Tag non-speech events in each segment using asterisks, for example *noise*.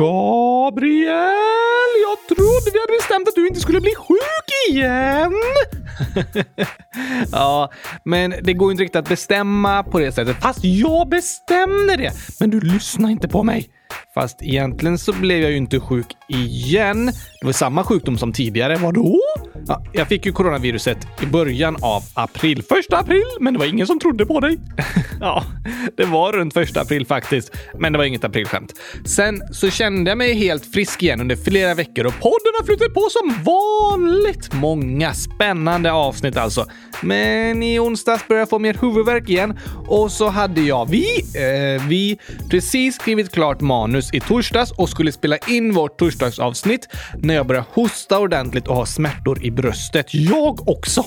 Gabriel, jag trodde vi hade bestämt att du inte skulle bli sjuk igen. *laughs* ja, men det går inte riktigt att bestämma på det sättet. Fast jag bestämde det! Men du lyssnar inte på mig. Fast egentligen så blev jag ju inte sjuk igen. Det var samma sjukdom som tidigare. Vadå? Ja, jag fick ju coronaviruset i början av april. Första april, men det var ingen som trodde på dig. *laughs* ja, det var runt första april faktiskt, men det var inget aprilskämt. Sen så kände jag mig helt frisk igen under flera veckor och podden har flutit på som vanligt. Många spännande avsnitt alltså. Men i onsdags började jag få mer huvudvärk igen och så hade jag, vi, eh, vi precis skrivit klart manus i torsdags och skulle spela in vårt torsdagsavsnitt när jag började hosta ordentligt och ha smärtor i bröstet. Jag också!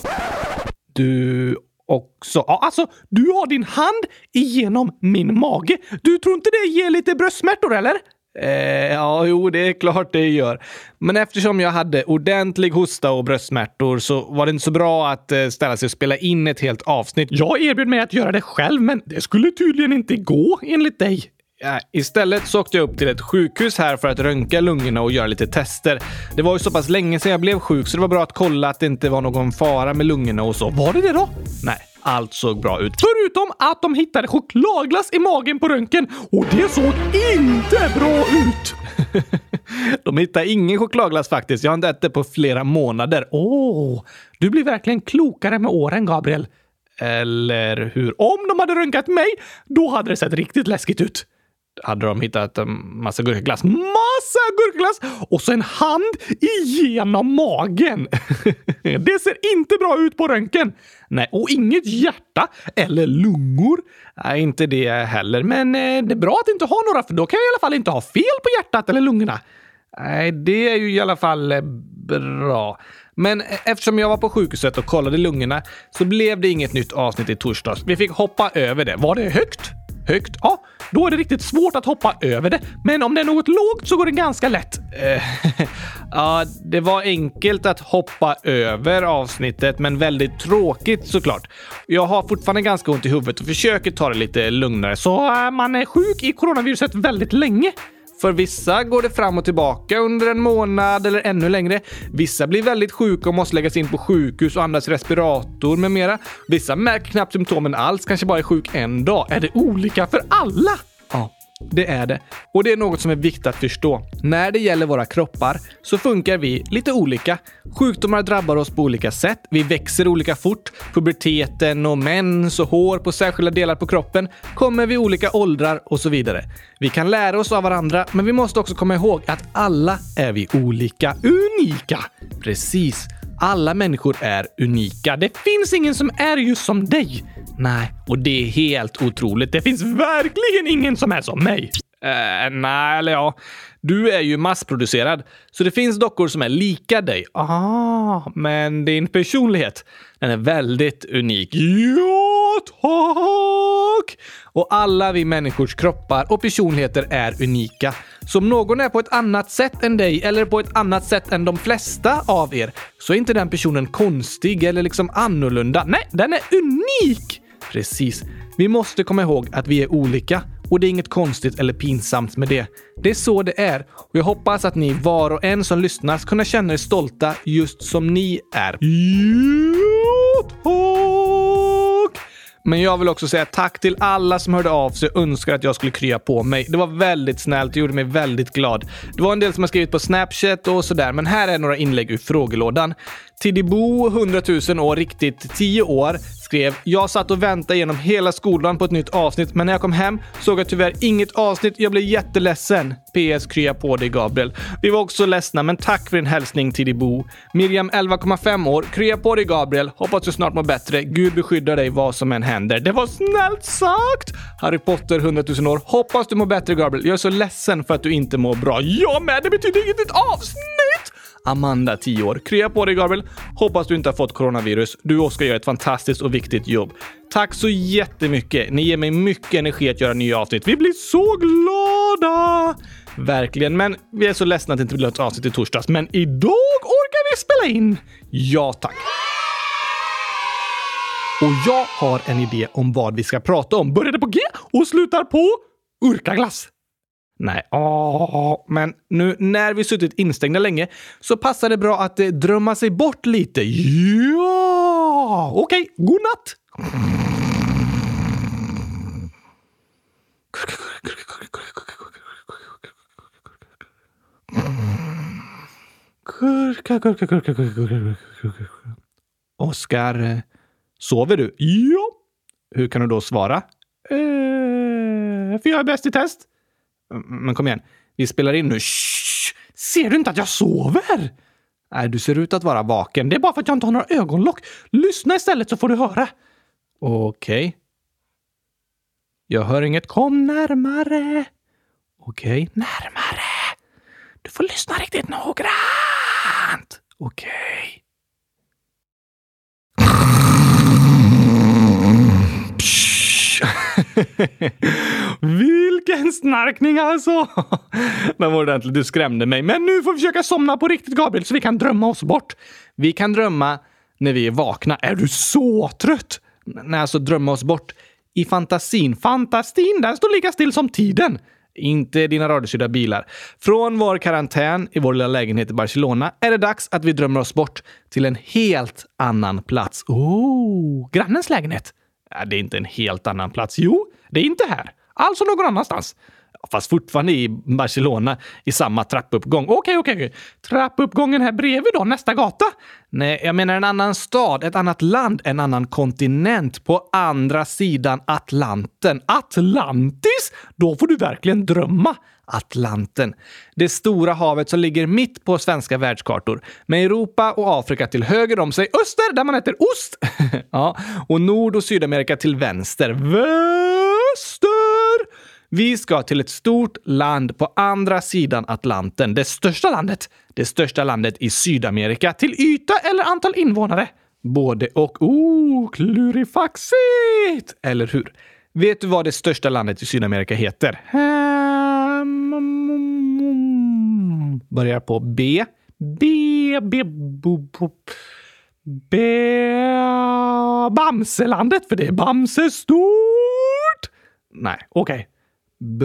Du också. Ja, alltså, du har din hand igenom min mage. Du tror inte det ger lite bröstsmärtor, eller? Eh, ja, jo, det är klart det gör. Men eftersom jag hade ordentlig hosta och bröstsmärtor så var det inte så bra att eh, ställa sig och spela in ett helt avsnitt. Jag erbjöd mig att göra det själv, men det skulle tydligen inte gå enligt dig. Ja, istället så åkte jag upp till ett sjukhus här för att röntga lungorna och göra lite tester. Det var ju så pass länge sedan jag blev sjuk så det var bra att kolla att det inte var någon fara med lungorna och så. Var det det då? Nej, allt såg bra ut. Förutom att de hittade chokladglass i magen på röntgen och det såg inte bra ut. *laughs* de hittade ingen chokladglass faktiskt. Jag har inte ätit det på flera månader. Åh, oh, du blir verkligen klokare med åren, Gabriel. Eller hur? Om de hade röntgat mig, då hade det sett riktigt läskigt ut hade de hittat en massa gurkaglass. Massa gurkaglass! Och så en hand igenom magen. *laughs* det ser inte bra ut på röntgen. Nej, och inget hjärta eller lungor. Nej, inte det heller. Men eh, det är bra att inte ha några, för då kan jag i alla fall inte ha fel på hjärtat eller lungorna. Nej, det är ju i alla fall eh, bra. Men eh, eftersom jag var på sjukhuset och kollade lungorna så blev det inget nytt avsnitt i torsdags. Vi fick hoppa över det. Var det högt? högt, ja, då är det riktigt svårt att hoppa över det. Men om det är något lågt så går det ganska lätt. Eh, *laughs* ja, det var enkelt att hoppa över avsnittet, men väldigt tråkigt såklart. Jag har fortfarande ganska ont i huvudet och försöker ta det lite lugnare, så eh, man är sjuk i coronaviruset väldigt länge. För vissa går det fram och tillbaka under en månad eller ännu längre. Vissa blir väldigt sjuka och måste läggas in på sjukhus och andas respirator med mera. Vissa märker knappt symptomen alls, kanske bara är sjuk en dag. Är det olika för alla? Det är det. Och det är något som är viktigt att förstå. När det gäller våra kroppar så funkar vi lite olika. Sjukdomar drabbar oss på olika sätt. Vi växer olika fort. Puberteten och mens och hår på särskilda delar på kroppen kommer vid olika åldrar och så vidare. Vi kan lära oss av varandra, men vi måste också komma ihåg att alla är vi olika. Unika! Precis. Alla människor är unika. Det finns ingen som är just som dig. Nej, och det är helt otroligt. Det finns verkligen ingen som är som mig. Uh, nej, eller ja. Du är ju massproducerad, så det finns dockor som är lika dig. Ah, men din personlighet, den är väldigt unik. Ja, tack! Och alla vi människors kroppar och personligheter är unika. Så om någon är på ett annat sätt än dig eller på ett annat sätt än de flesta av er så är inte den personen konstig eller liksom annorlunda. Nej, den är unik! Precis. Vi måste komma ihåg att vi är olika och det är inget konstigt eller pinsamt med det. Det är så det är och jag hoppas att ni var och en som lyssnar ska kunna känna er stolta just som ni är. Men jag vill också säga tack till alla som hörde av sig och önskade att jag skulle krya på mig. Det var väldigt snällt och gjorde mig väldigt glad. Det var en del som har skrivit på Snapchat och sådär, men här är några inlägg ur frågelådan. Tidibo, 100 000 år, riktigt 10 år, skrev “Jag satt och väntade genom hela skolan på ett nytt avsnitt, men när jag kom hem såg jag tyvärr inget avsnitt. Jag blev jätteledsen. PS. Krya på dig Gabriel. Vi var också ledsna, men tack för din hälsning Tidibo. Miriam, 11,5 år. Krya på dig Gabriel. Hoppas du snart mår bättre. Gud beskyddar dig vad som än händer. Det var snällt sagt! Harry Potter, 100 000 år. Hoppas du mår bättre Gabriel. Jag är så ledsen för att du inte mår bra. Jag med! Det betyder inget avsnitt! Amanda, 10 år. Krya på dig Gabriel. Hoppas du inte har fått coronavirus. Du och Oskar gör ett fantastiskt och viktigt jobb. Tack så jättemycket. Ni ger mig mycket energi att göra nya avsnitt. Vi blir så glada! Verkligen, men vi är så ledsna att det inte blir ett avsnitt i torsdags. Men idag orkar vi spela in. Ja, tack. Och jag har en idé om vad vi ska prata om. Började på G och slutar på urkaglass. Nej, åh, men nu när vi suttit instängda länge så passar det bra att eh, drömma sig bort lite. Ja! Okej, god natt! Oskar, sover du? Ja. Hur kan du då svara? Eh, för jag är bäst i test. Men kom igen, vi spelar in nu. Shh! Ser du inte att jag sover? Nej, du ser ut att vara vaken. Det är bara för att jag inte har några ögonlock. Lyssna istället så får du höra. Okej. Okay. Jag hör inget. Kom närmare. Okej, okay. närmare. Du får lyssna riktigt noggrant. Okej. Okay. *laughs* Vilken snarkning alltså! *laughs* Den var ordentlig. Du skrämde mig. Men nu får vi försöka somna på riktigt, Gabriel, så vi kan drömma oss bort. Vi kan drömma när vi är vakna. Är du så trött? Nej, alltså drömma oss bort i fantasin. Fantasin, den står lika still som tiden. Inte dina radiostyrda bilar. Från vår karantän i vår lilla lägenhet i Barcelona är det dags att vi drömmer oss bort till en helt annan plats. Oh, grannens lägenhet. Äh, det är inte en helt annan plats. Jo, det är inte här. Alltså någon annanstans. Fast fortfarande i Barcelona i samma trappuppgång. Okej, okej, okej. Trappuppgången här bredvid då, nästa gata? Nej, jag menar en annan stad, ett annat land, en annan kontinent på andra sidan Atlanten. Atlantis? Då får du verkligen drömma. Atlanten. Det stora havet som ligger mitt på svenska världskartor. Med Europa och Afrika till höger om sig, öster där man äter ost. *laughs* ja, och Nord och Sydamerika till vänster. Väster! Vi ska till ett stort land på andra sidan Atlanten. Det största landet. Det största landet i Sydamerika. Till yta eller antal invånare? Både och. Oh, klurifaxigt! Eller hur? Vet du vad det största landet i Sydamerika heter? Börjar på B. B. B. B. B. Bamselandet, för det är Bamse stort. Nej, okej. Okay.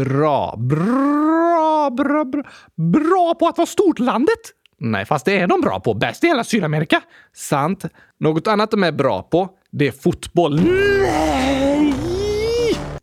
Bra. Bra, bra, bra. Bra på att vara stortlandet? Nej, fast det är de bra på. Bäst i hela Sydamerika. Sant. Något annat de är bra på, det är fotboll. Nej!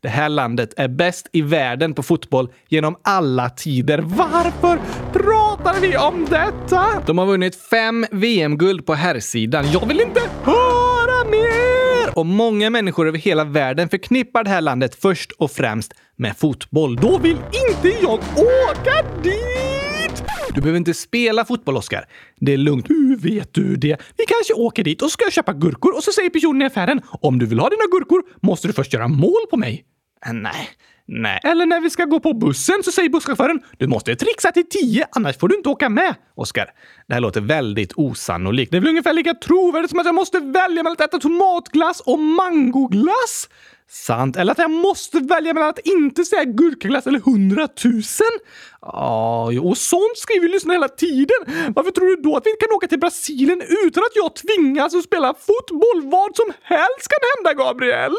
Det här landet är bäst i världen på fotboll genom alla tider. Varför Bra! Pratar vi om detta? De har vunnit fem VM-guld på herrsidan. Jag vill inte höra mer! Och många människor över hela världen förknippar det här landet först och främst med fotboll. Då vill inte jag åka dit! Du behöver inte spela fotboll, Oskar. Det är lugnt. Hur vet du det? Vi kanske åker dit och ska köpa gurkor och så säger personen i affären om du vill ha dina gurkor måste du först göra mål på mig. Äh, nej, nej. Eller när vi ska gå på bussen så säger busschauffören du måste trixa till tio annars får du inte åka med. Oskar, det här låter väldigt osannolikt. Det är väl ungefär lika trovärdigt som att jag måste välja mellan att äta tomatglass och mangoglass? Sant. Eller att jag måste välja mellan att inte säga gurkaglass eller hundratusen? Ja, och sånt skriver ju lyssnarna hela tiden. Varför tror du då att vi inte kan åka till Brasilien utan att jag tvingas att spela fotboll? Vad som helst kan hända, Gabriel!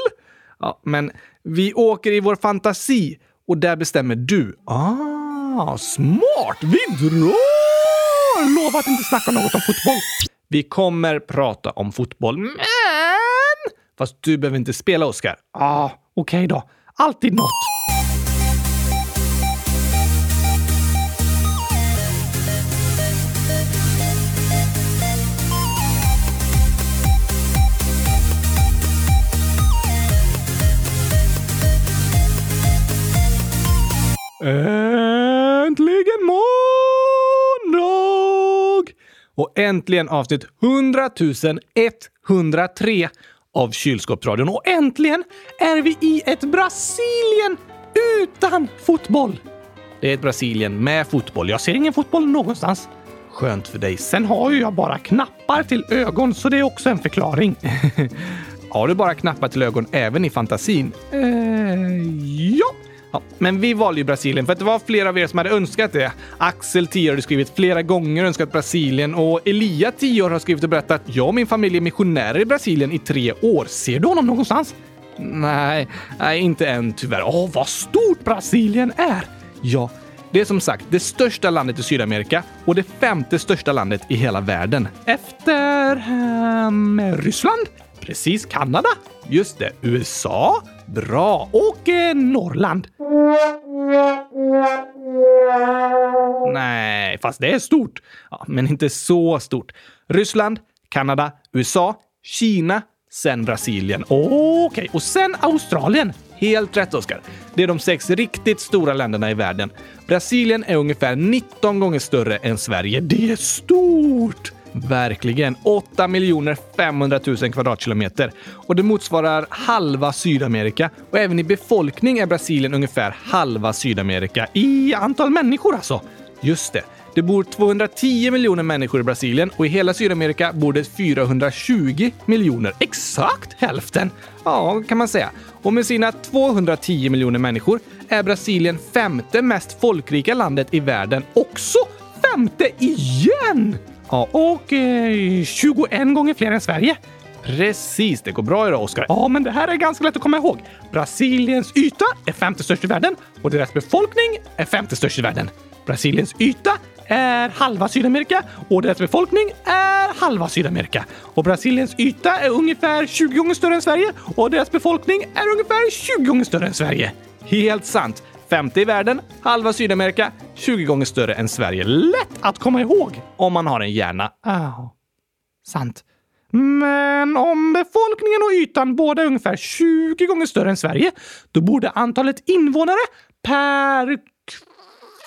Ja, men vi åker i vår fantasi och där bestämmer du. Ah, smart! Vi drar! Lova att inte snacka något om fotboll. Vi kommer prata om fotboll, men... Fast du behöver inte spela, Oskar. Ah, okej okay då. Alltid något. Äntligen måndag! Och äntligen avsnitt 100 103 av Kylskåpsradion. Och äntligen är vi i ett Brasilien utan fotboll! Det är ett Brasilien med fotboll. Jag ser ingen fotboll någonstans. Skönt för dig. Sen har ju jag bara knappar till ögon, så det är också en förklaring. *laughs* har du bara knappar till ögon även i fantasin? Eh, ja. Ja, men vi valde ju Brasilien för att det var flera av er som hade önskat det. Axel, 10 har skrivit flera gånger önskat Brasilien och Elia, 10 har skrivit och berättat att jag och min familj är missionärer i Brasilien i tre år. Ser du honom någonstans? Nej, nej inte än tyvärr. Åh, vad stort Brasilien är! Ja, Det är som sagt det största landet i Sydamerika och det femte största landet i hela världen. Efter um, Ryssland? Precis, Kanada. Just det, USA. Bra. Och eh, Norrland. Nej, fast det är stort. Ja, men inte så stort. Ryssland, Kanada, USA, Kina, sen Brasilien. Okej, okay. och sen Australien. Helt rätt, Oskar. Det är de sex riktigt stora länderna i världen. Brasilien är ungefär 19 gånger större än Sverige. Det är stort! Verkligen. 8 500 000 kvadratkilometer. Och det motsvarar halva Sydamerika. Och även i befolkning är Brasilien ungefär halva Sydamerika. I antal människor alltså. Just det. Det bor 210 miljoner människor i Brasilien och i hela Sydamerika bor det 420 miljoner. Exakt hälften! Ja, kan man säga. Och med sina 210 miljoner människor är Brasilien femte mest folkrika landet i världen. Också femte igen! Ja, och eh, 21 gånger fler än Sverige. Precis, det går bra idag Oskar. Ja, men det här är ganska lätt att komma ihåg. Brasiliens yta är femte störst i världen och deras befolkning är femte störst i världen. Brasiliens yta är halva Sydamerika och deras befolkning är halva Sydamerika. Och Brasiliens yta är ungefär 20 gånger större än Sverige och deras befolkning är ungefär 20 gånger större än Sverige. Helt sant. Femte i världen, halva Sydamerika, 20 gånger större än Sverige. Lätt att komma ihåg om man har en hjärna. Oh. Sant. Men om befolkningen och ytan båda är ungefär 20 gånger större än Sverige, då borde antalet invånare per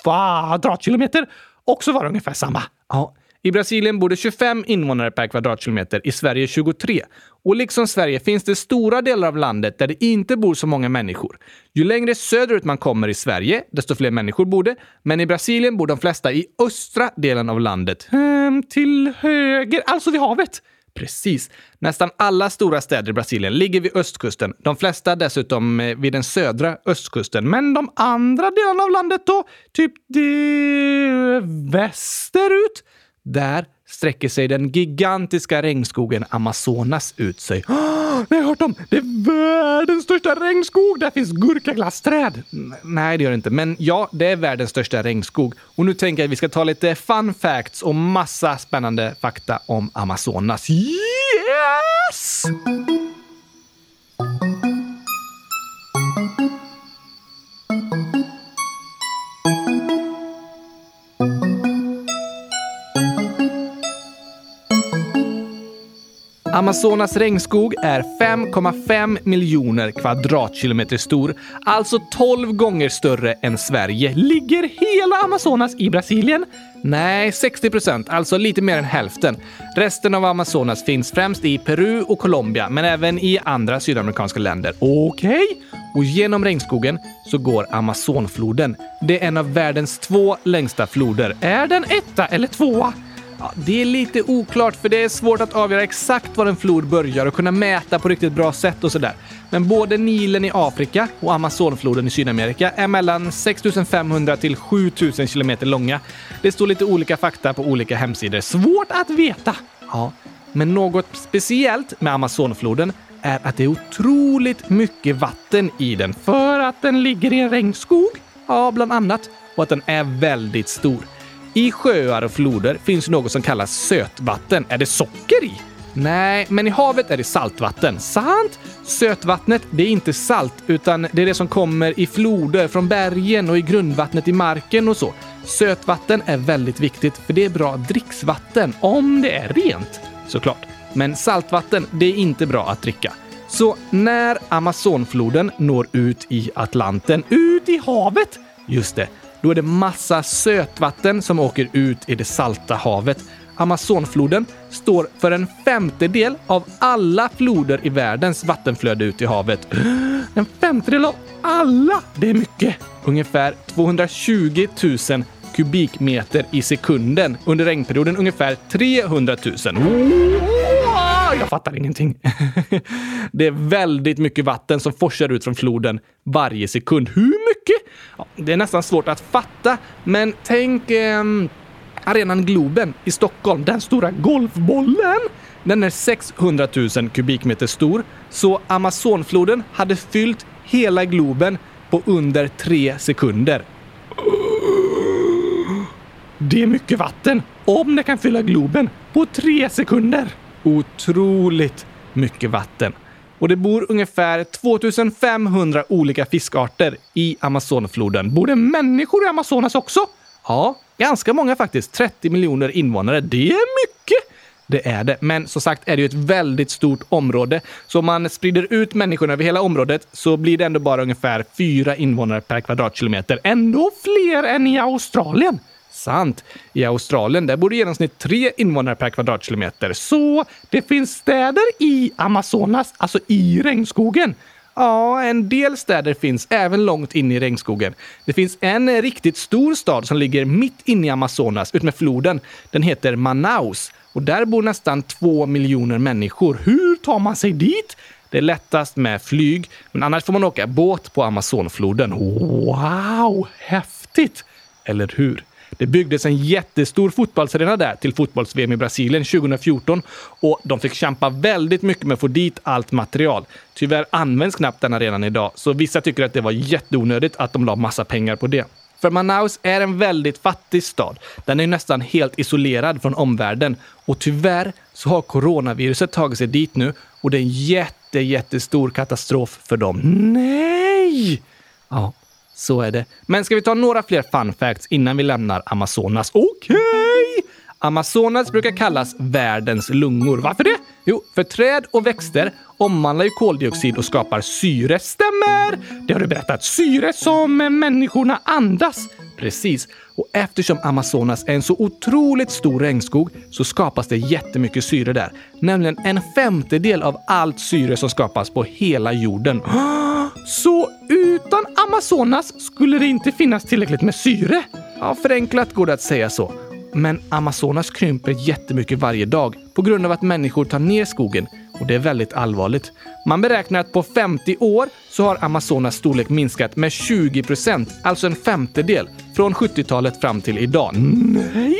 kvadratkilometer också vara ungefär samma. Ja. I Brasilien bor det 25 invånare per kvadratkilometer, i Sverige 23. Och liksom Sverige finns det stora delar av landet där det inte bor så många människor. Ju längre söderut man kommer i Sverige, desto fler människor bor det. Men i Brasilien bor de flesta i östra delen av landet. Hmm, till höger, alltså vid havet. Precis. Nästan alla stora städer i Brasilien ligger vid östkusten. De flesta dessutom eh, vid den södra östkusten. Men de andra delarna av landet då? Typ de... västerut? Där sträcker sig den gigantiska regnskogen Amazonas ut sig. *gasps* Oh, nej, har hört om! Det är världens största regnskog! Där finns gurkaglassträd! Nej, det gör det inte. Men ja, det är världens största regnskog. Och nu tänker jag att vi ska ta lite fun facts och massa spännande fakta om Amazonas. Yes! Amazonas regnskog är 5,5 miljoner kvadratkilometer stor, alltså 12 gånger större än Sverige. Ligger hela Amazonas i Brasilien? Nej, 60 procent, alltså lite mer än hälften. Resten av Amazonas finns främst i Peru och Colombia, men även i andra sydamerikanska länder. Okej? Okay. Och genom regnskogen så går Amazonfloden. Det är en av världens två längsta floder. Är den etta eller tvåa? Ja, det är lite oklart för det är svårt att avgöra exakt var en flod börjar och kunna mäta på riktigt bra sätt och sådär. Men både Nilen i Afrika och Amazonfloden i Sydamerika är mellan 6500 till 7000 kilometer långa. Det står lite olika fakta på olika hemsidor. Svårt att veta! Ja, men något speciellt med Amazonfloden är att det är otroligt mycket vatten i den för att den ligger i en regnskog. Ja, bland annat. Och att den är väldigt stor. I sjöar och floder finns något som kallas sötvatten. Är det socker i? Nej, men i havet är det saltvatten. Sant? Sötvattnet, det är inte salt, utan det är det som kommer i floder från bergen och i grundvattnet i marken och så. Sötvatten är väldigt viktigt för det är bra dricksvatten, om det är rent, såklart. Men saltvatten, det är inte bra att dricka. Så när Amazonfloden når ut i Atlanten, ut i havet, just det, då är det massa sötvatten som åker ut i det salta havet. Amazonfloden står för en femtedel av alla floder i världens vattenflöde ut i havet. *gasps* En femtedel av alla! Det är mycket. Ungefär 220 000 kubikmeter i sekunden. Under regnperioden ungefär 300 000 jag fattar ingenting. *laughs* det är väldigt mycket vatten som forsar ut från floden varje sekund. Hur mycket? Ja, det är nästan svårt att fatta, men tänk eh, arenan Globen i Stockholm, den stora golfbollen. Den är 600 000 kubikmeter stor, så Amazonfloden hade fyllt hela Globen på under tre sekunder. Det är mycket vatten, om det kan fylla Globen på tre sekunder. Otroligt mycket vatten. Och det bor ungefär 2500 olika fiskarter i Amazonfloden. Bor det människor i Amazonas också? Ja, ganska många faktiskt. 30 miljoner invånare. Det är mycket! Det är det. Men som sagt är det ju ett väldigt stort område. Så om man sprider ut människorna över hela området så blir det ändå bara ungefär fyra invånare per kvadratkilometer. Ändå fler än i Australien. Sant. I Australien där bor i genomsnitt tre invånare per kvadratkilometer. Så det finns städer i Amazonas, alltså i regnskogen. Ja, en del städer finns även långt in i regnskogen. Det finns en riktigt stor stad som ligger mitt inne i Amazonas utmed floden. Den heter Manaus och där bor nästan två miljoner människor. Hur tar man sig dit? Det är lättast med flyg, men annars får man åka båt på Amazonfloden. Wow, häftigt! Eller hur? Det byggdes en jättestor fotbollsarena där till fotbolls-VM i Brasilien 2014 och de fick kämpa väldigt mycket med att få dit allt material. Tyvärr används knappt den arenan idag, så vissa tycker att det var jätteonödigt att de la massa pengar på det. För Manaus är en väldigt fattig stad. Den är nästan helt isolerad från omvärlden och tyvärr så har coronaviruset tagit sig dit nu och det är en jätte, jättestor katastrof för dem. Nej! Ja, så är det. Men ska vi ta några fler fun facts innan vi lämnar Amazonas? Okej! Okay. Amazonas brukar kallas världens lungor. Varför det? Jo, för träd och växter omvandlar ju koldioxid och skapar syre. Stämmer! Det har du berättat. Syre som människorna andas. Precis. Och eftersom Amazonas är en så otroligt stor regnskog så skapas det jättemycket syre där. Nämligen en femtedel av allt syre som skapas på hela jorden. *gasps* Så utan Amazonas skulle det inte finnas tillräckligt med syre? Ja, förenklat går det att säga så. Men Amazonas krymper jättemycket varje dag på grund av att människor tar ner skogen och det är väldigt allvarligt. Man beräknar att på 50 år så har Amazonas storlek minskat med 20 procent, alltså en femtedel, från 70-talet fram till idag. Nej,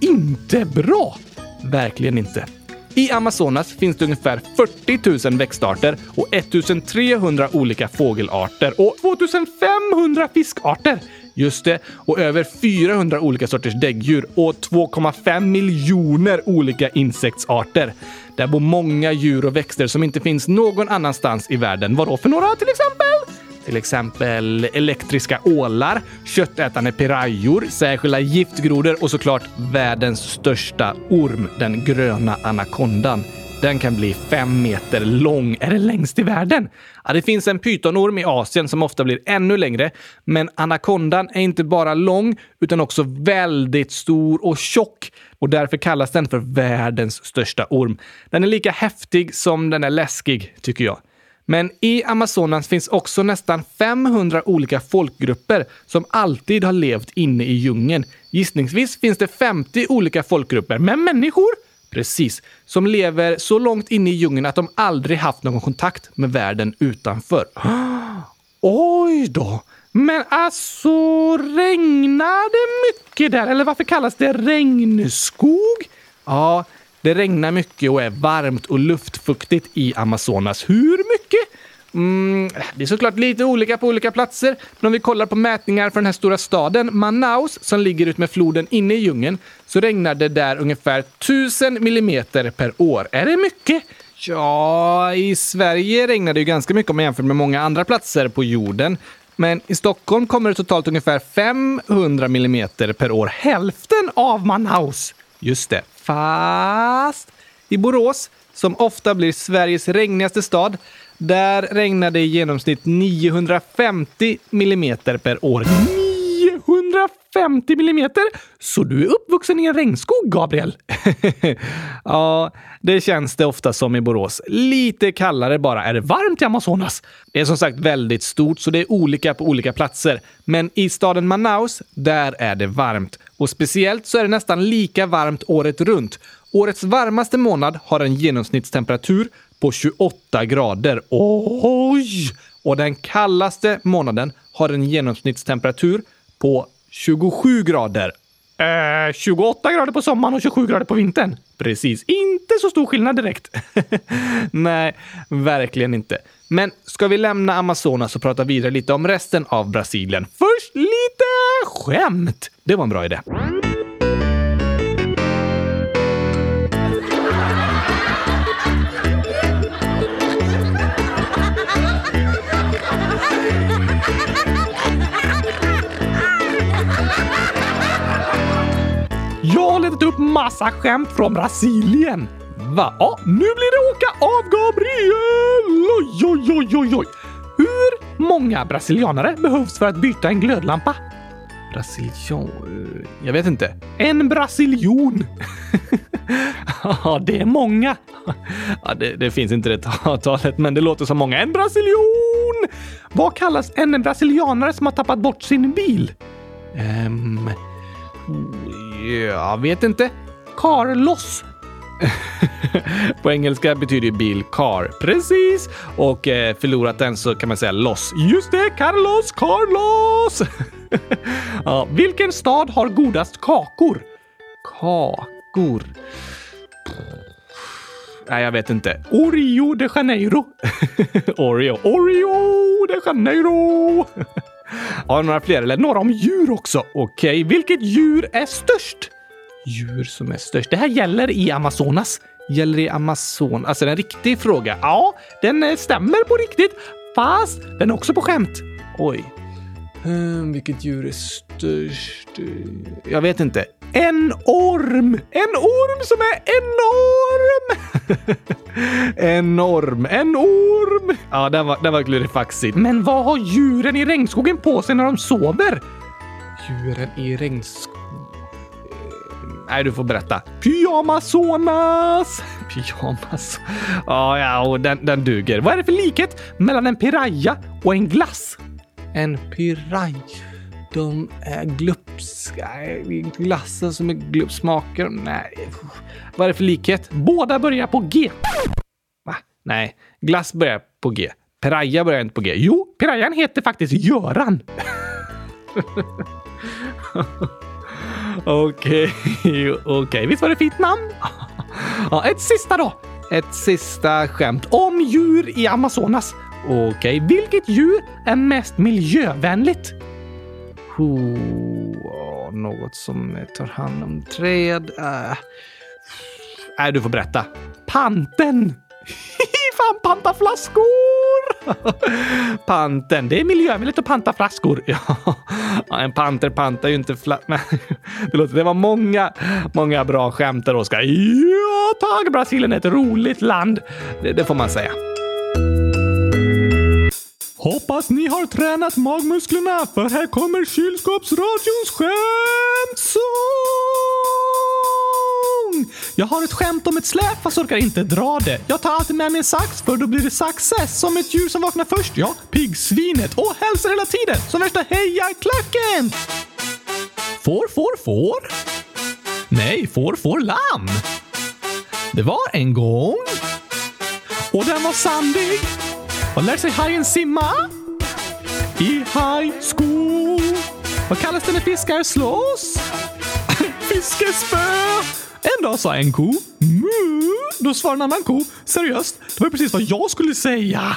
inte bra! Verkligen inte. I Amazonas finns det ungefär 40 000 växtarter och 1300 olika fågelarter och 2500 fiskarter. Just det, och över 400 olika sorters däggdjur och 2,5 miljoner olika insektsarter. Där bor många djur och växter som inte finns någon annanstans i världen. Vadå för några till exempel? Till exempel elektriska ålar, köttätande pirajor, särskilda giftgrodor och såklart världens största orm, den gröna anakondan. Den kan bli fem meter lång. Är det längst i världen? Ja, det finns en pytonorm i Asien som ofta blir ännu längre. Men anakondan är inte bara lång utan också väldigt stor och tjock. Och därför kallas den för världens största orm. Den är lika häftig som den är läskig, tycker jag. Men i Amazonas finns också nästan 500 olika folkgrupper som alltid har levt inne i djungeln. Gissningsvis finns det 50 olika folkgrupper med människor Precis. Som lever så långt inne i djungeln att de aldrig haft någon kontakt med världen utanför. *gasps* Oj då! Men alltså, regnar det mycket där? Eller varför kallas det regnskog? Ja, det regnar mycket och är varmt och luftfuktigt i Amazonas. Hur mycket? Mm, det är såklart lite olika på olika platser, men om vi kollar på mätningar för den här stora staden Manaus som ligger ut med floden inne i djungeln så regnar det där ungefär 1000 millimeter per år. Är det mycket? Ja, i Sverige regnar det ju ganska mycket om man jämför med många andra platser på jorden. Men i Stockholm kommer det totalt ungefär 500 millimeter per år. Hälften av Manaus! Just det. Fast i Borås, som ofta blir Sveriges regnigaste stad, där regnar det i genomsnitt 950 millimeter per år. 950 millimeter? Så du är uppvuxen i en regnskog, Gabriel? *laughs* ja, det känns det ofta som i Borås. Lite kallare bara. Är det varmt i Amazonas? Det är som sagt väldigt stort, så det är olika på olika platser. Men i staden Manaus, där är det varmt. Och speciellt så är det nästan lika varmt året runt. Årets varmaste månad har en genomsnittstemperatur på 28 grader. Oj! Och den kallaste månaden har en genomsnittstemperatur på 27 grader. Eh, 28 grader på sommaren och 27 grader på vintern. Precis, inte så stor skillnad direkt. *laughs* Nej, verkligen inte. Men ska vi lämna Amazonas och prata vidare lite om resten av Brasilien? Först lite skämt. Det var en bra idé. Jag har letat upp massa skämt från Brasilien. Va? Ja, nu blir det åka av Gabriel! Oj, oj, oj, oj, oj. Hur många brasilianare behövs för att byta en glödlampa? Brasilian... Jag vet inte. En brasiljon. *laughs* Ja, det är många. Ja, det, det, finns inte det talet, men det låter som många. En brasiljon! Vad kallas en brasilianare som har tappat bort sin bil? Um, jag vet inte. Carlos. *laughs* På engelska betyder bil car. Precis! Och eh, förlorat den så kan man säga loss. Just det, Carlos, Carlos! *laughs* ja, vilken stad har godast kakor? Kakor. Nej, jag vet inte. Oreo de Janeiro. *laughs* Oreo. Oreo de Janeiro. *laughs* Har några fler? Eller några om djur också. Okej, okay. vilket djur är störst? Djur som är störst. Det här gäller i Amazonas. Gäller i Amazon. Alltså en riktig fråga. Ja, den eh, stämmer på riktigt. Fast den är också på skämt. Oj. Um, vilket djur är störst? Jag vet inte. En orm! En orm som är enorm! *laughs* enorm, en orm! Ja, den var, den var klurifaxigt. Men vad har djuren i regnskogen på sig när de sover? Djuren i regnskogen? Eh, nej, du får berätta. Pyjamasonas! *laughs* Pyjamas. Ja, ja, den, den duger. Vad är det för likhet mellan en piraya och en glass? En piraya. De är glupska. Glassen som är glupsmaker. Nej. Vad är det för likhet? Båda börjar på G. Va? Nej, glass börjar på G. Piraya börjar inte på G. Jo, pirayan heter faktiskt Göran. *laughs* Okej, okej. Okay. Visst var det fint namn? *laughs* ja, ett sista då. Ett sista skämt om djur i Amazonas. Okej, okay. vilket djur är mest miljövänligt? Oh, något som tar hand om träd. Äh, äh du får berätta. Panten! *laughs* Fan, panta flaskor! *laughs* Panten, det är miljövänligt att panta flaskor. *laughs* Ja, en panter pantar ju inte flaskor. det, det var många, många bra skämt där, Oskar. Ja, tack! Brasilien är ett roligt land. Det, det får man säga. Hoppas ni har tränat magmusklerna för här kommer kylskåpsradions skämtsång! Jag har ett skämt om ett släp fast orkar inte dra det. Jag tar alltid med mig en sax för då blir det success. Som ett djur som vaknar först, ja. Piggsvinet och hälsar hela tiden som värsta hejarklacken! Får, får, får? Nej, får, får lamm. Det var en gång och den var sandig vad lär sig hajen simma? I high school. Vad kallas det när fiskar slåss? *laughs* Fiskespö! En dag sa en ko Mu. Då svarade en annan ko Seriöst, det var precis vad jag skulle säga.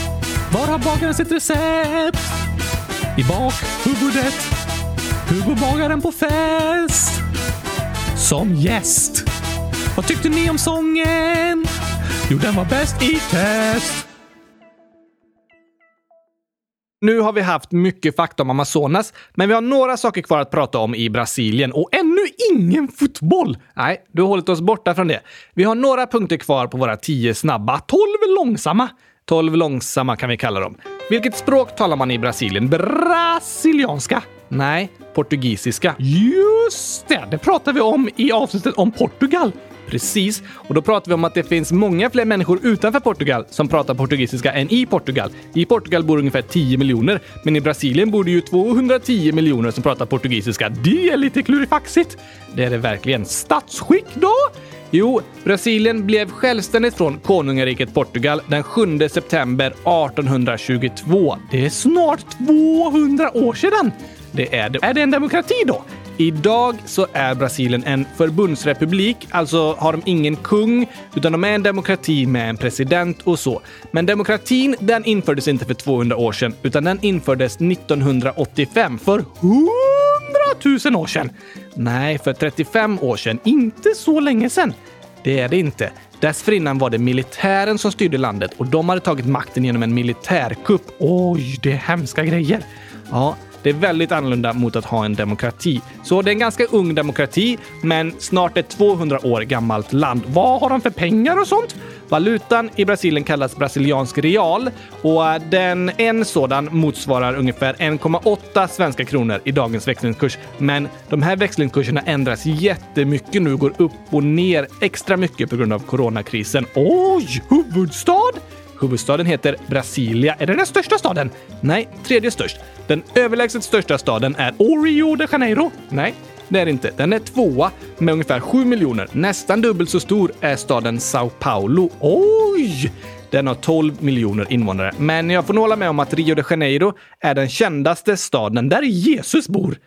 Var har bagaren sitt recept? I bakhuvudet. Hur går bagaren på fest? Som gäst. Vad tyckte ni om sången? Jo, den var bäst i test. Nu har vi haft mycket fakta om Amazonas, men vi har några saker kvar att prata om i Brasilien och ännu ingen fotboll! Nej, du har hållit oss borta från det. Vi har några punkter kvar på våra tio snabba, tolv långsamma. Tolv långsamma kan vi kalla dem. Vilket språk talar man i Brasilien? Brasilianska? Nej, portugisiska. Just det! Det pratar vi om i avsnittet om Portugal. Precis, och då pratar vi om att det finns många fler människor utanför Portugal som pratar portugisiska än i Portugal. I Portugal bor ungefär 10 miljoner, men i Brasilien bor det ju 210 miljoner som pratar portugisiska. Det är lite klurifaxigt. Det är det verkligen. Statsskick då? Jo, Brasilien blev självständigt från konungariket Portugal den 7 september 1822. Det är snart 200 år sedan! Det är det. Är det en demokrati då? Idag så är Brasilien en förbundsrepublik, alltså har de ingen kung, utan de är en demokrati med en president och så. Men demokratin, den infördes inte för 200 år sedan, utan den infördes 1985, för 100 000 år sedan. Nej, för 35 år sedan. Inte så länge sedan. Det är det inte. Dessförinnan var det militären som styrde landet och de hade tagit makten genom en militärkupp. Oj, det är hemska grejer. Ja, det är väldigt annorlunda mot att ha en demokrati. Så det är en ganska ung demokrati, men snart ett 200 år gammalt land. Vad har de för pengar och sånt? Valutan i Brasilien kallas brasiliansk real och eh, den, en sådan motsvarar ungefär 1,8 svenska kronor i dagens växlingskurs. Men de här växlingskurserna ändras jättemycket nu, går upp och ner extra mycket på grund av coronakrisen. Oj, huvudstad? Huvudstaden heter Brasilia. Är det den största staden? Nej, tredje störst. Den överlägset största staden är Rio de Janeiro. Nej, det är det inte. Den är tvåa med ungefär 7 miljoner. Nästan dubbelt så stor är staden Sao Paulo. Oj! Den har 12 miljoner invånare. Men jag får nog hålla med om att Rio de Janeiro är den kändaste staden där Jesus bor.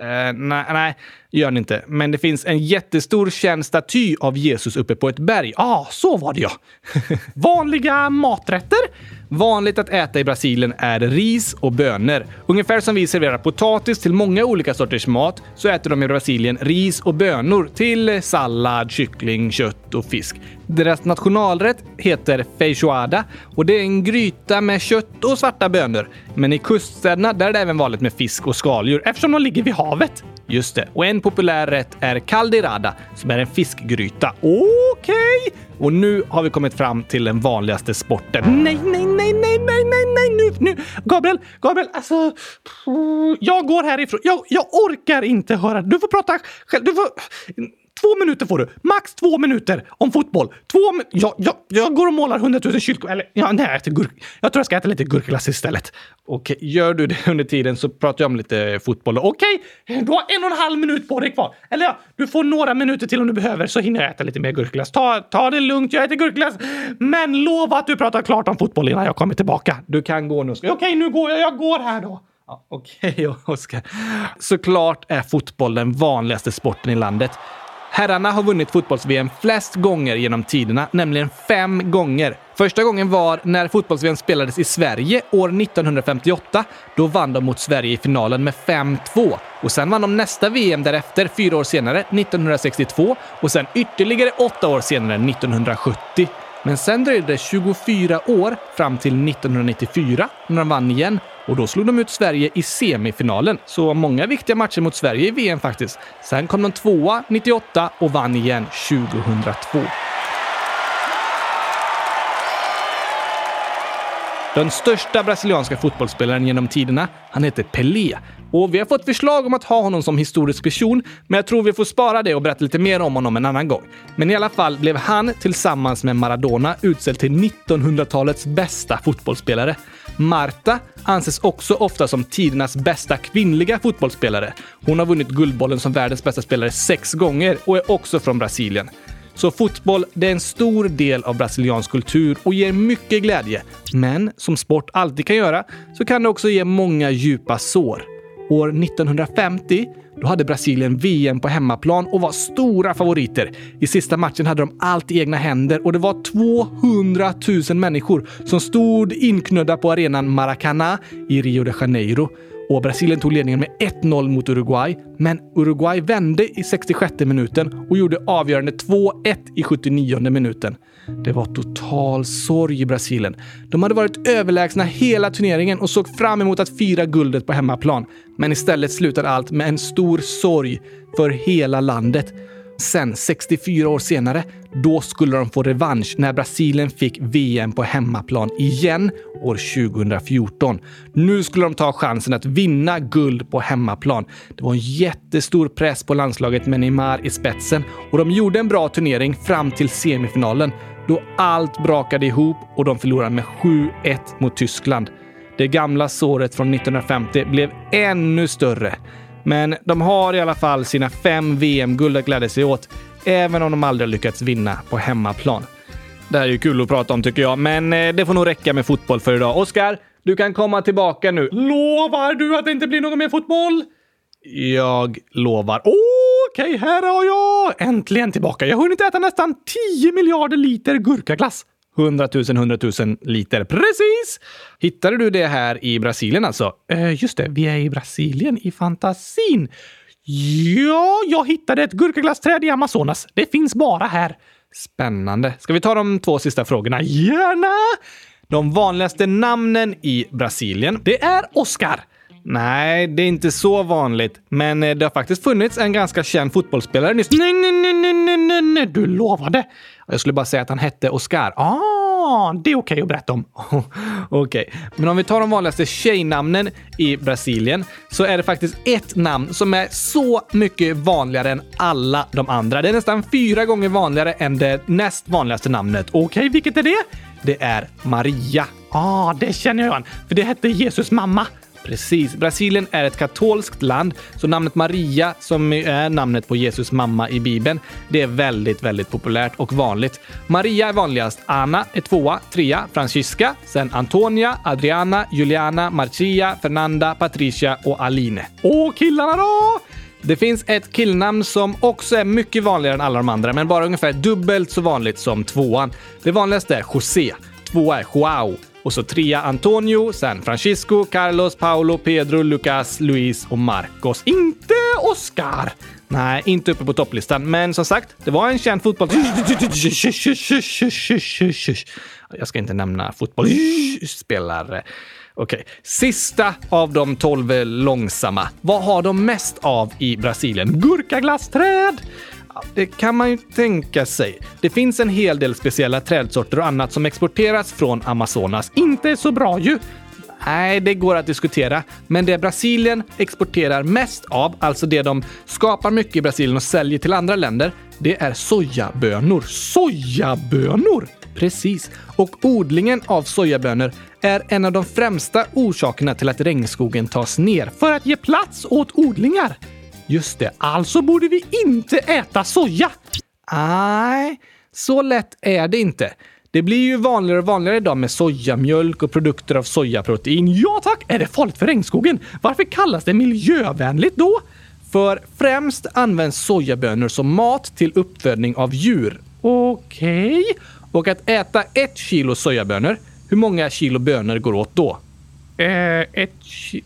Eh, nej, nej, gör ni inte. Men det finns en jättestor känd staty av Jesus uppe på ett berg. Ja, ah, så var det ja. *laughs* Vanliga maträtter? Vanligt att äta i Brasilien är ris och bönor. Ungefär som vi serverar potatis till många olika sorters mat så äter de i Brasilien ris och bönor till sallad, kyckling, kött och fisk. Deras nationalrätt heter feijoada och det är en gryta med kött och svarta bönor. Men i kuststäderna där är det även vanligt med fisk och skaldjur eftersom de ligger vid havet. Just det. Och en populär rätt är calderada som är en fiskgryta. Okej! Okay. Och nu har vi kommit fram till den vanligaste sporten. Nej, nej, nej, nej, nej, nej, nej, nu, nu! Gabriel, Gabriel, alltså... Jag går härifrån. Jag, jag orkar inte höra. Du får prata själv. Du får... Två minuter får du. Max två minuter om fotboll. Två jag, jag, jag går och målar hundratusen kylskåp. Eller ja, nej, jag äter gurk. Jag tror jag ska äta lite gurkglass istället. Okej, gör du det under tiden så pratar jag om lite fotboll. Okej, du har en och en halv minut på dig kvar. Eller ja, du får några minuter till om du behöver så hinner jag äta lite mer gurkglass. Ta, ta det lugnt, jag äter gurkglass. Men lova att du pratar klart om fotboll innan jag kommer tillbaka. Du kan gå nu. Okej, nu går jag. Jag går här då. Ja, Okej, okay, *laughs* Oskar. Såklart är fotboll den vanligaste sporten i landet. Herrarna har vunnit fotbolls-VM flest gånger genom tiderna, nämligen fem gånger. Första gången var när fotbolls-VM spelades i Sverige år 1958. Då vann de mot Sverige i finalen med 5-2. Och sen vann de nästa VM därefter, fyra år senare, 1962 och sen ytterligare åtta år senare, 1970. Men sen dröjde det 24 år fram till 1994 när de vann igen och då slog de ut Sverige i semifinalen. Så många viktiga matcher mot Sverige i VM faktiskt. Sen kom de tvåa 98 och vann igen 2002. Den största brasilianska fotbollsspelaren genom tiderna, han heter Pelé. Och vi har fått förslag om att ha honom som historisk person, men jag tror vi får spara det och berätta lite mer om honom en annan gång. Men i alla fall blev han tillsammans med Maradona utsedd till 1900-talets bästa fotbollsspelare. Marta anses också ofta som tidernas bästa kvinnliga fotbollsspelare. Hon har vunnit Guldbollen som världens bästa spelare sex gånger och är också från Brasilien. Så fotboll, det är en stor del av brasiliansk kultur och ger mycket glädje. Men som sport alltid kan göra så kan det också ge många djupa sår. År 1950 då hade Brasilien VM på hemmaplan och var stora favoriter. I sista matchen hade de allt i egna händer och det var 200 000 människor som stod inknödda på arenan Maracanã i Rio de Janeiro och Brasilien tog ledningen med 1-0 mot Uruguay. Men Uruguay vände i 66 minuten och gjorde avgörande 2-1 i 79 minuten. Det var total sorg i Brasilien. De hade varit överlägsna hela turneringen och såg fram emot att fira guldet på hemmaplan. Men istället slutade allt med en stor sorg för hela landet. Sen, 64 år senare, då skulle de få revansch när Brasilien fick VM på hemmaplan igen år 2014. Nu skulle de ta chansen att vinna guld på hemmaplan. Det var en jättestor press på landslaget med Neymar i spetsen och de gjorde en bra turnering fram till semifinalen då allt brakade ihop och de förlorade med 7-1 mot Tyskland. Det gamla såret från 1950 blev ännu större. Men de har i alla fall sina fem VM-guld att glädja sig åt, även om de aldrig lyckats vinna på hemmaplan. Det här är ju kul att prata om tycker jag, men eh, det får nog räcka med fotboll för idag. Oskar, du kan komma tillbaka nu. Lovar du att det inte blir någon mer fotboll? Jag lovar. Okej, här har jag äntligen tillbaka. Jag har hunnit äta nästan 10 miljarder liter gurkaglass. 100 000, 100 000 liter. Precis! Hittade du det här i Brasilien alltså? Eh, just det, vi är i Brasilien i fantasin. Ja, jag hittade ett gurkaglassträd i Amazonas. Det finns bara här. Spännande. Ska vi ta de två sista frågorna? Gärna! De vanligaste namnen i Brasilien, det är Oscar. Nej, det är inte så vanligt. Men eh, det har faktiskt funnits en ganska känd fotbollsspelare nyss. Nej, nej, nej, nej, nej, nej, du lovade! Jag skulle bara säga att han hette Oscar. Ah, det är okej okay att berätta om. *laughs* okej, okay. men om vi tar de vanligaste tjejnamnen i Brasilien så är det faktiskt ett namn som är så mycket vanligare än alla de andra. Det är nästan fyra gånger vanligare än det näst vanligaste namnet. Okej, okay, vilket är det? Det är Maria. Ah, det känner jag igen, för det hette Jesus mamma. Precis. Brasilien är ett katolskt land, så namnet Maria, som är namnet på Jesus mamma i Bibeln, det är väldigt, väldigt populärt och vanligt. Maria är vanligast. Anna är tvåa, trea Francisca, sen Antonia, Adriana, Juliana, Marcia, Fernanda, Patricia och Aline. Och killarna då? Det finns ett killnamn som också är mycket vanligare än alla de andra, men bara ungefär dubbelt så vanligt som tvåan. Det vanligaste är José. Tvåa är Joao. Och så trea Antonio, sen Francisco, Carlos, Paolo, Pedro, Lucas, Luis och Marcos. Inte Oscar! Nej, inte uppe på topplistan. Men som sagt, det var en känd fotboll... Jag ska inte nämna fotbollsspelare. Okej, okay. sista av de tolv långsamma. Vad har de mest av i Brasilien? Gurkaglassträd! Det kan man ju tänka sig. Det finns en hel del speciella trädsorter och annat som exporteras från Amazonas. Inte så bra ju! Nej, det går att diskutera. Men det Brasilien exporterar mest av, alltså det de skapar mycket i Brasilien och säljer till andra länder, det är sojabönor. Sojabönor! Precis. Och odlingen av sojabönor är en av de främsta orsakerna till att regnskogen tas ner för att ge plats åt odlingar. Just det, alltså borde vi inte äta soja. Nej, så lätt är det inte. Det blir ju vanligare och vanligare idag med sojamjölk och produkter av sojaprotein. Ja tack! Är det farligt för regnskogen? Varför kallas det miljövänligt då? För främst används sojabönor som mat till uppfödning av djur. Okej. Okay. Och att äta ett kilo sojabönor, hur många kilo bönor går åt då? Eh, ett,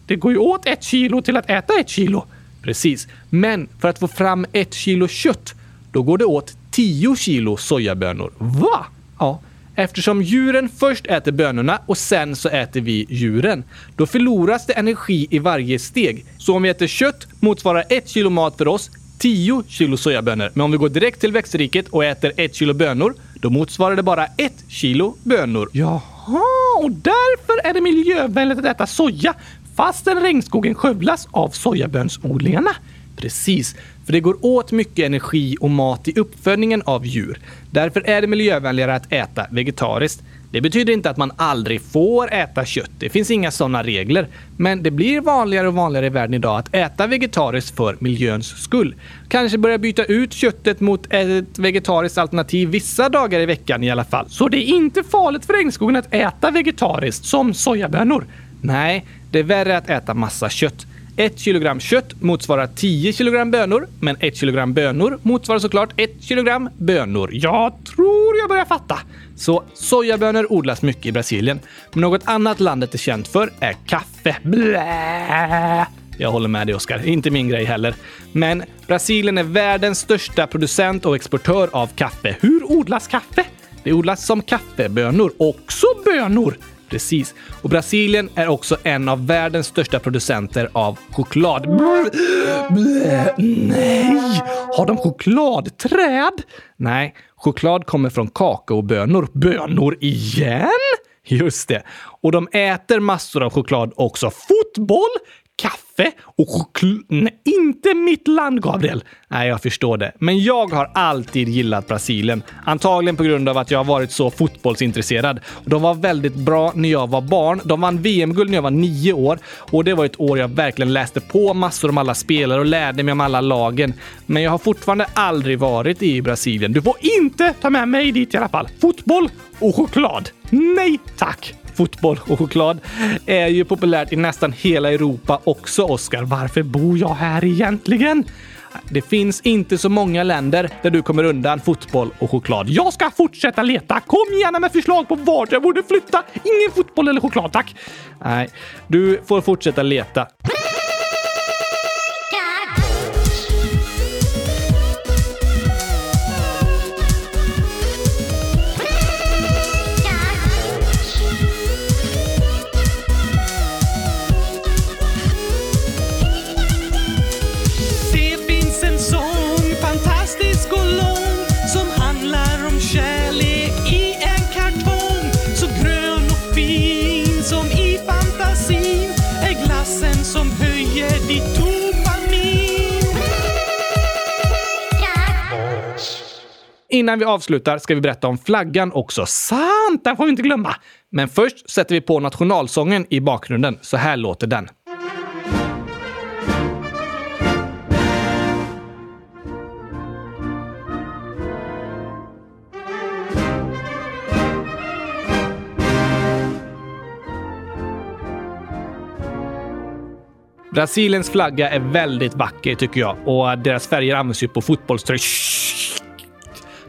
det går ju åt ett kilo till att äta ett kilo. Precis. Men för att få fram ett kilo kött, då går det åt 10 kilo sojabönor. Va? Ja. Eftersom djuren först äter bönorna och sen så äter vi djuren. Då förloras det energi i varje steg. Så om vi äter kött motsvarar ett kilo mat för oss 10 kilo sojabönor. Men om vi går direkt till växtriket och äter ett kilo bönor, då motsvarar det bara ett kilo bönor. Jaha, och därför är det miljövänligt att äta soja fastän regnskogen skövlas av sojabönsodlingarna. Precis, för det går åt mycket energi och mat i uppfödningen av djur. Därför är det miljövänligare att äta vegetariskt. Det betyder inte att man aldrig får äta kött. Det finns inga sådana regler. Men det blir vanligare och vanligare i världen idag att äta vegetariskt för miljöns skull. Kanske börja byta ut köttet mot ett vegetariskt alternativ vissa dagar i veckan i alla fall. Så det är inte farligt för regnskogen att äta vegetariskt som sojabönor. Nej, det är värre att äta massa kött. Ett kilogram kött motsvarar 10 kilogram bönor, men ett kilogram bönor motsvarar såklart ett kilogram bönor. Jag tror jag börjar fatta. Så sojabönor odlas mycket i Brasilien. Men något annat landet är känt för är kaffe. Blä. Jag håller med dig, Oskar. Inte min grej heller. Men Brasilien är världens största producent och exportör av kaffe. Hur odlas kaffe? Det odlas som kaffebönor. Också bönor! Precis. Och Brasilien är också en av världens största producenter av choklad. Blä, brr, nej! Har de chokladträd? Nej, choklad kommer från kakaobönor. Bönor igen? Just det. Och de äter massor av choklad också. Fotboll, kaffe och choklad. Nej, inte mitt land, Gabriel. Nej, jag förstår det. Men jag har alltid gillat Brasilien. Antagligen på grund av att jag har varit så fotbollsintresserad. De var väldigt bra när jag var barn. De vann VM-guld när jag var nio år och det var ett år jag verkligen läste på massor om alla spelare och lärde mig om alla lagen. Men jag har fortfarande aldrig varit i Brasilien. Du får inte ta med mig dit i alla fall. Fotboll och choklad. Nej tack! Fotboll och choklad är ju populärt i nästan hela Europa också, Oskar. Varför bor jag här egentligen? Det finns inte så många länder där du kommer undan fotboll och choklad. Jag ska fortsätta leta. Kom gärna med förslag på vart jag borde flytta. Ingen fotboll eller choklad, tack. Nej, du får fortsätta leta. Innan vi avslutar ska vi berätta om flaggan också. Sant! Den får vi inte glömma. Men först sätter vi på nationalsången i bakgrunden. Så här låter den. Brasiliens flagga är väldigt vacker tycker jag och deras färger används ju på fotbollströjor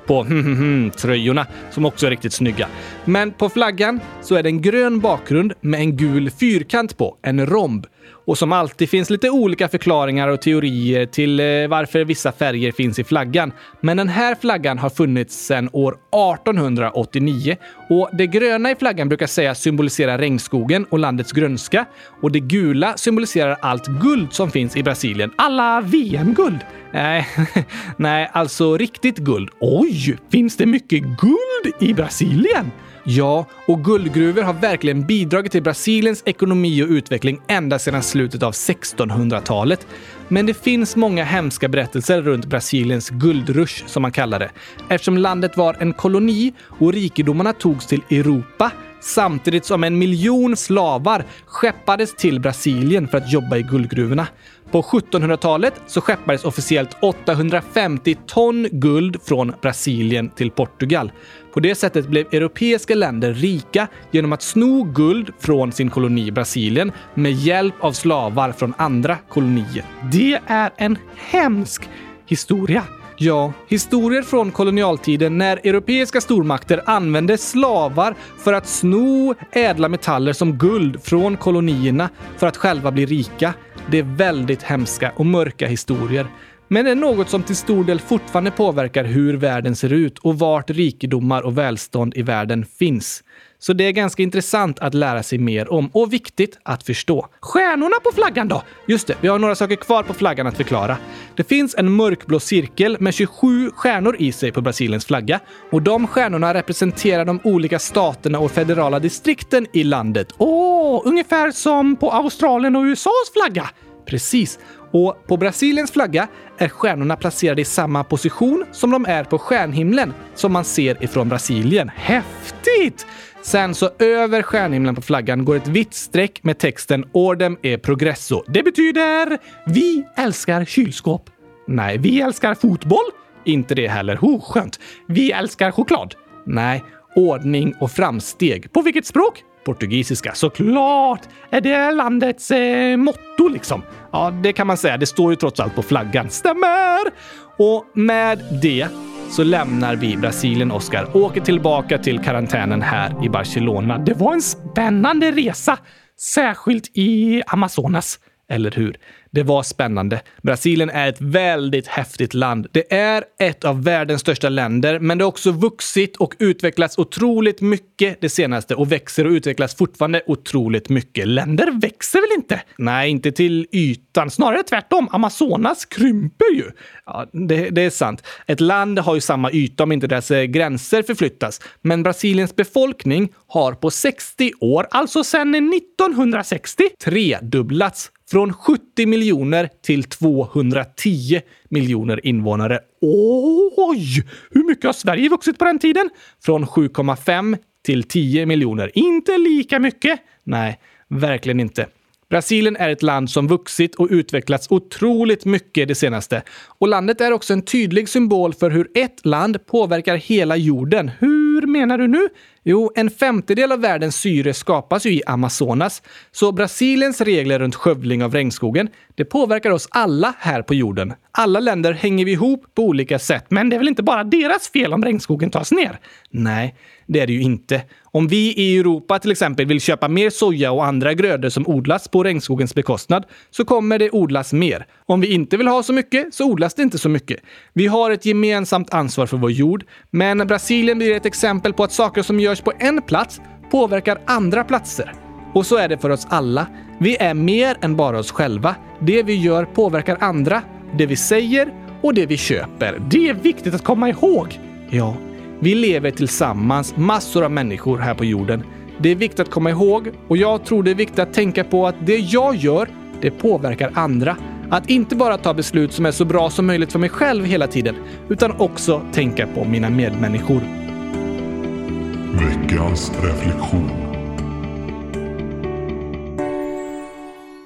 på *laughs* tröjorna som också är riktigt snygga. Men på flaggan så är det en grön bakgrund med en gul fyrkant på, en romb. Och som alltid finns lite olika förklaringar och teorier till eh, varför vissa färger finns i flaggan. Men den här flaggan har funnits sedan år 1889 och det gröna i flaggan brukar sägas symbolisera regnskogen och landets grönska och det gula symboliserar allt guld som finns i Brasilien. Alla VM-guld! Nej, *laughs* nej, alltså riktigt guld. Oj, finns det mycket guld i Brasilien? Ja, och guldgruvor har verkligen bidragit till Brasiliens ekonomi och utveckling ända sedan slutet av 1600-talet. Men det finns många hemska berättelser runt Brasiliens guldrush, som man kallar det. Eftersom landet var en koloni och rikedomarna togs till Europa samtidigt som en miljon slavar skeppades till Brasilien för att jobba i guldgruvorna. På 1700-talet så skeppades officiellt 850 ton guld från Brasilien till Portugal. På det sättet blev europeiska länder rika genom att sno guld från sin koloni Brasilien med hjälp av slavar från andra kolonier. Det är en hemsk historia. Ja, historier från kolonialtiden när europeiska stormakter använde slavar för att sno ädla metaller som guld från kolonierna för att själva bli rika. Det är väldigt hemska och mörka historier. Men det är något som till stor del fortfarande påverkar hur världen ser ut och vart rikedomar och välstånd i världen finns. Så det är ganska intressant att lära sig mer om och viktigt att förstå. Stjärnorna på flaggan då? Just det, vi har några saker kvar på flaggan att förklara. Det finns en mörkblå cirkel med 27 stjärnor i sig på Brasiliens flagga och de stjärnorna representerar de olika staterna och federala distrikten i landet. Åh, ungefär som på Australien och USAs flagga! Precis. Och på Brasiliens flagga är stjärnorna placerade i samma position som de är på stjärnhimlen som man ser ifrån Brasilien. Häftigt! Sen så över stjärnhimlen på flaggan går ett vitt streck med texten Ordem e progresso. Det betyder Vi älskar kylskåp. Nej, vi älskar fotboll. Inte det heller. Ho, skönt. Vi älskar choklad. Nej, ordning och framsteg. På vilket språk? portugisiska. Såklart är det landets eh, motto liksom. Ja, det kan man säga. Det står ju trots allt på flaggan. Stämmer! Och med det så lämnar vi Brasilien, Oscar, åker tillbaka till karantänen här i Barcelona. Det var en spännande resa, särskilt i Amazonas. Eller hur? Det var spännande. Brasilien är ett väldigt häftigt land. Det är ett av världens största länder, men det har också vuxit och utvecklats otroligt mycket det senaste och växer och utvecklas fortfarande otroligt mycket. Länder växer väl inte? Nej, inte till ytan. Snarare tvärtom. Amazonas krymper ju. Ja, det, det är sant. Ett land har ju samma yta om inte dess eh, gränser förflyttas. Men Brasiliens befolkning har på 60 år, alltså sedan 1960, tredubblats från 70 miljoner till 210 miljoner invånare. Oj! Hur mycket har Sverige vuxit på den tiden? Från 7,5 till 10 miljoner. Inte lika mycket. Nej, verkligen inte. Brasilien är ett land som vuxit och utvecklats otroligt mycket det senaste. Och landet är också en tydlig symbol för hur ett land påverkar hela jorden. Hur menar du nu? Jo, en femtedel av världens syre skapas ju i Amazonas. Så Brasiliens regler runt skövling av regnskogen, det påverkar oss alla här på jorden. Alla länder hänger vi ihop på olika sätt, men det är väl inte bara deras fel om regnskogen tas ner? Nej, det är det ju inte. Om vi i Europa till exempel vill köpa mer soja och andra grödor som odlas på regnskogens bekostnad så kommer det odlas mer. Om vi inte vill ha så mycket så odlas det inte så mycket. Vi har ett gemensamt ansvar för vår jord, men Brasilien blir ett exempel på att saker som gör görs på en plats påverkar andra platser. Och så är det för oss alla. Vi är mer än bara oss själva. Det vi gör påverkar andra, det vi säger och det vi köper. Det är viktigt att komma ihåg. Ja, vi lever tillsammans, massor av människor här på jorden. Det är viktigt att komma ihåg och jag tror det är viktigt att tänka på att det jag gör, det påverkar andra. Att inte bara ta beslut som är så bra som möjligt för mig själv hela tiden, utan också tänka på mina medmänniskor. Veckans reflektion.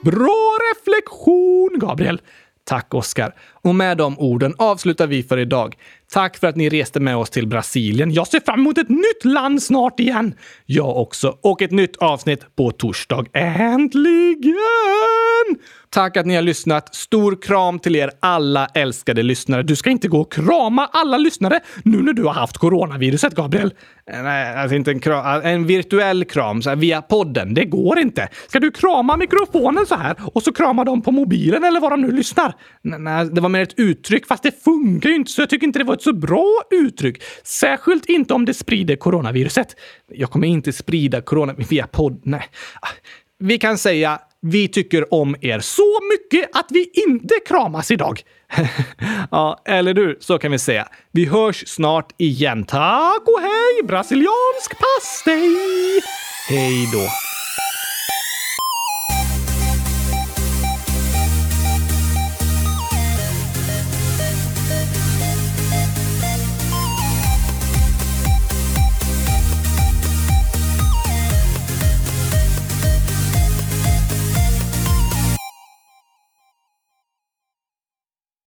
Bra reflektion, Gabriel! Tack Oskar. Och med de orden avslutar vi för idag. Tack för att ni reste med oss till Brasilien. Jag ser fram emot ett nytt land snart igen. Jag också. Och ett nytt avsnitt på torsdag. Äntligen! Tack att ni har lyssnat. Stor kram till er alla älskade lyssnare. Du ska inte gå och krama alla lyssnare nu när du har haft coronaviruset, Gabriel. Eh, nej, alltså inte en kram. En virtuell kram så här, via podden. Det går inte. Ska du krama mikrofonen så här och så krama dem på mobilen eller vad de nu lyssnar? Nej, det var mer ett uttryck, fast det funkar ju inte så jag tycker inte det var ett så bra uttryck. Särskilt inte om det sprider coronaviruset. Jag kommer inte sprida corona via podd. Nej. Vi kan säga vi tycker om er så mycket att vi inte kramas idag. *laughs* ja, eller du, så kan vi säga. Vi hörs snart igen. Tack och hej, brasiliansk pastej! Hej då!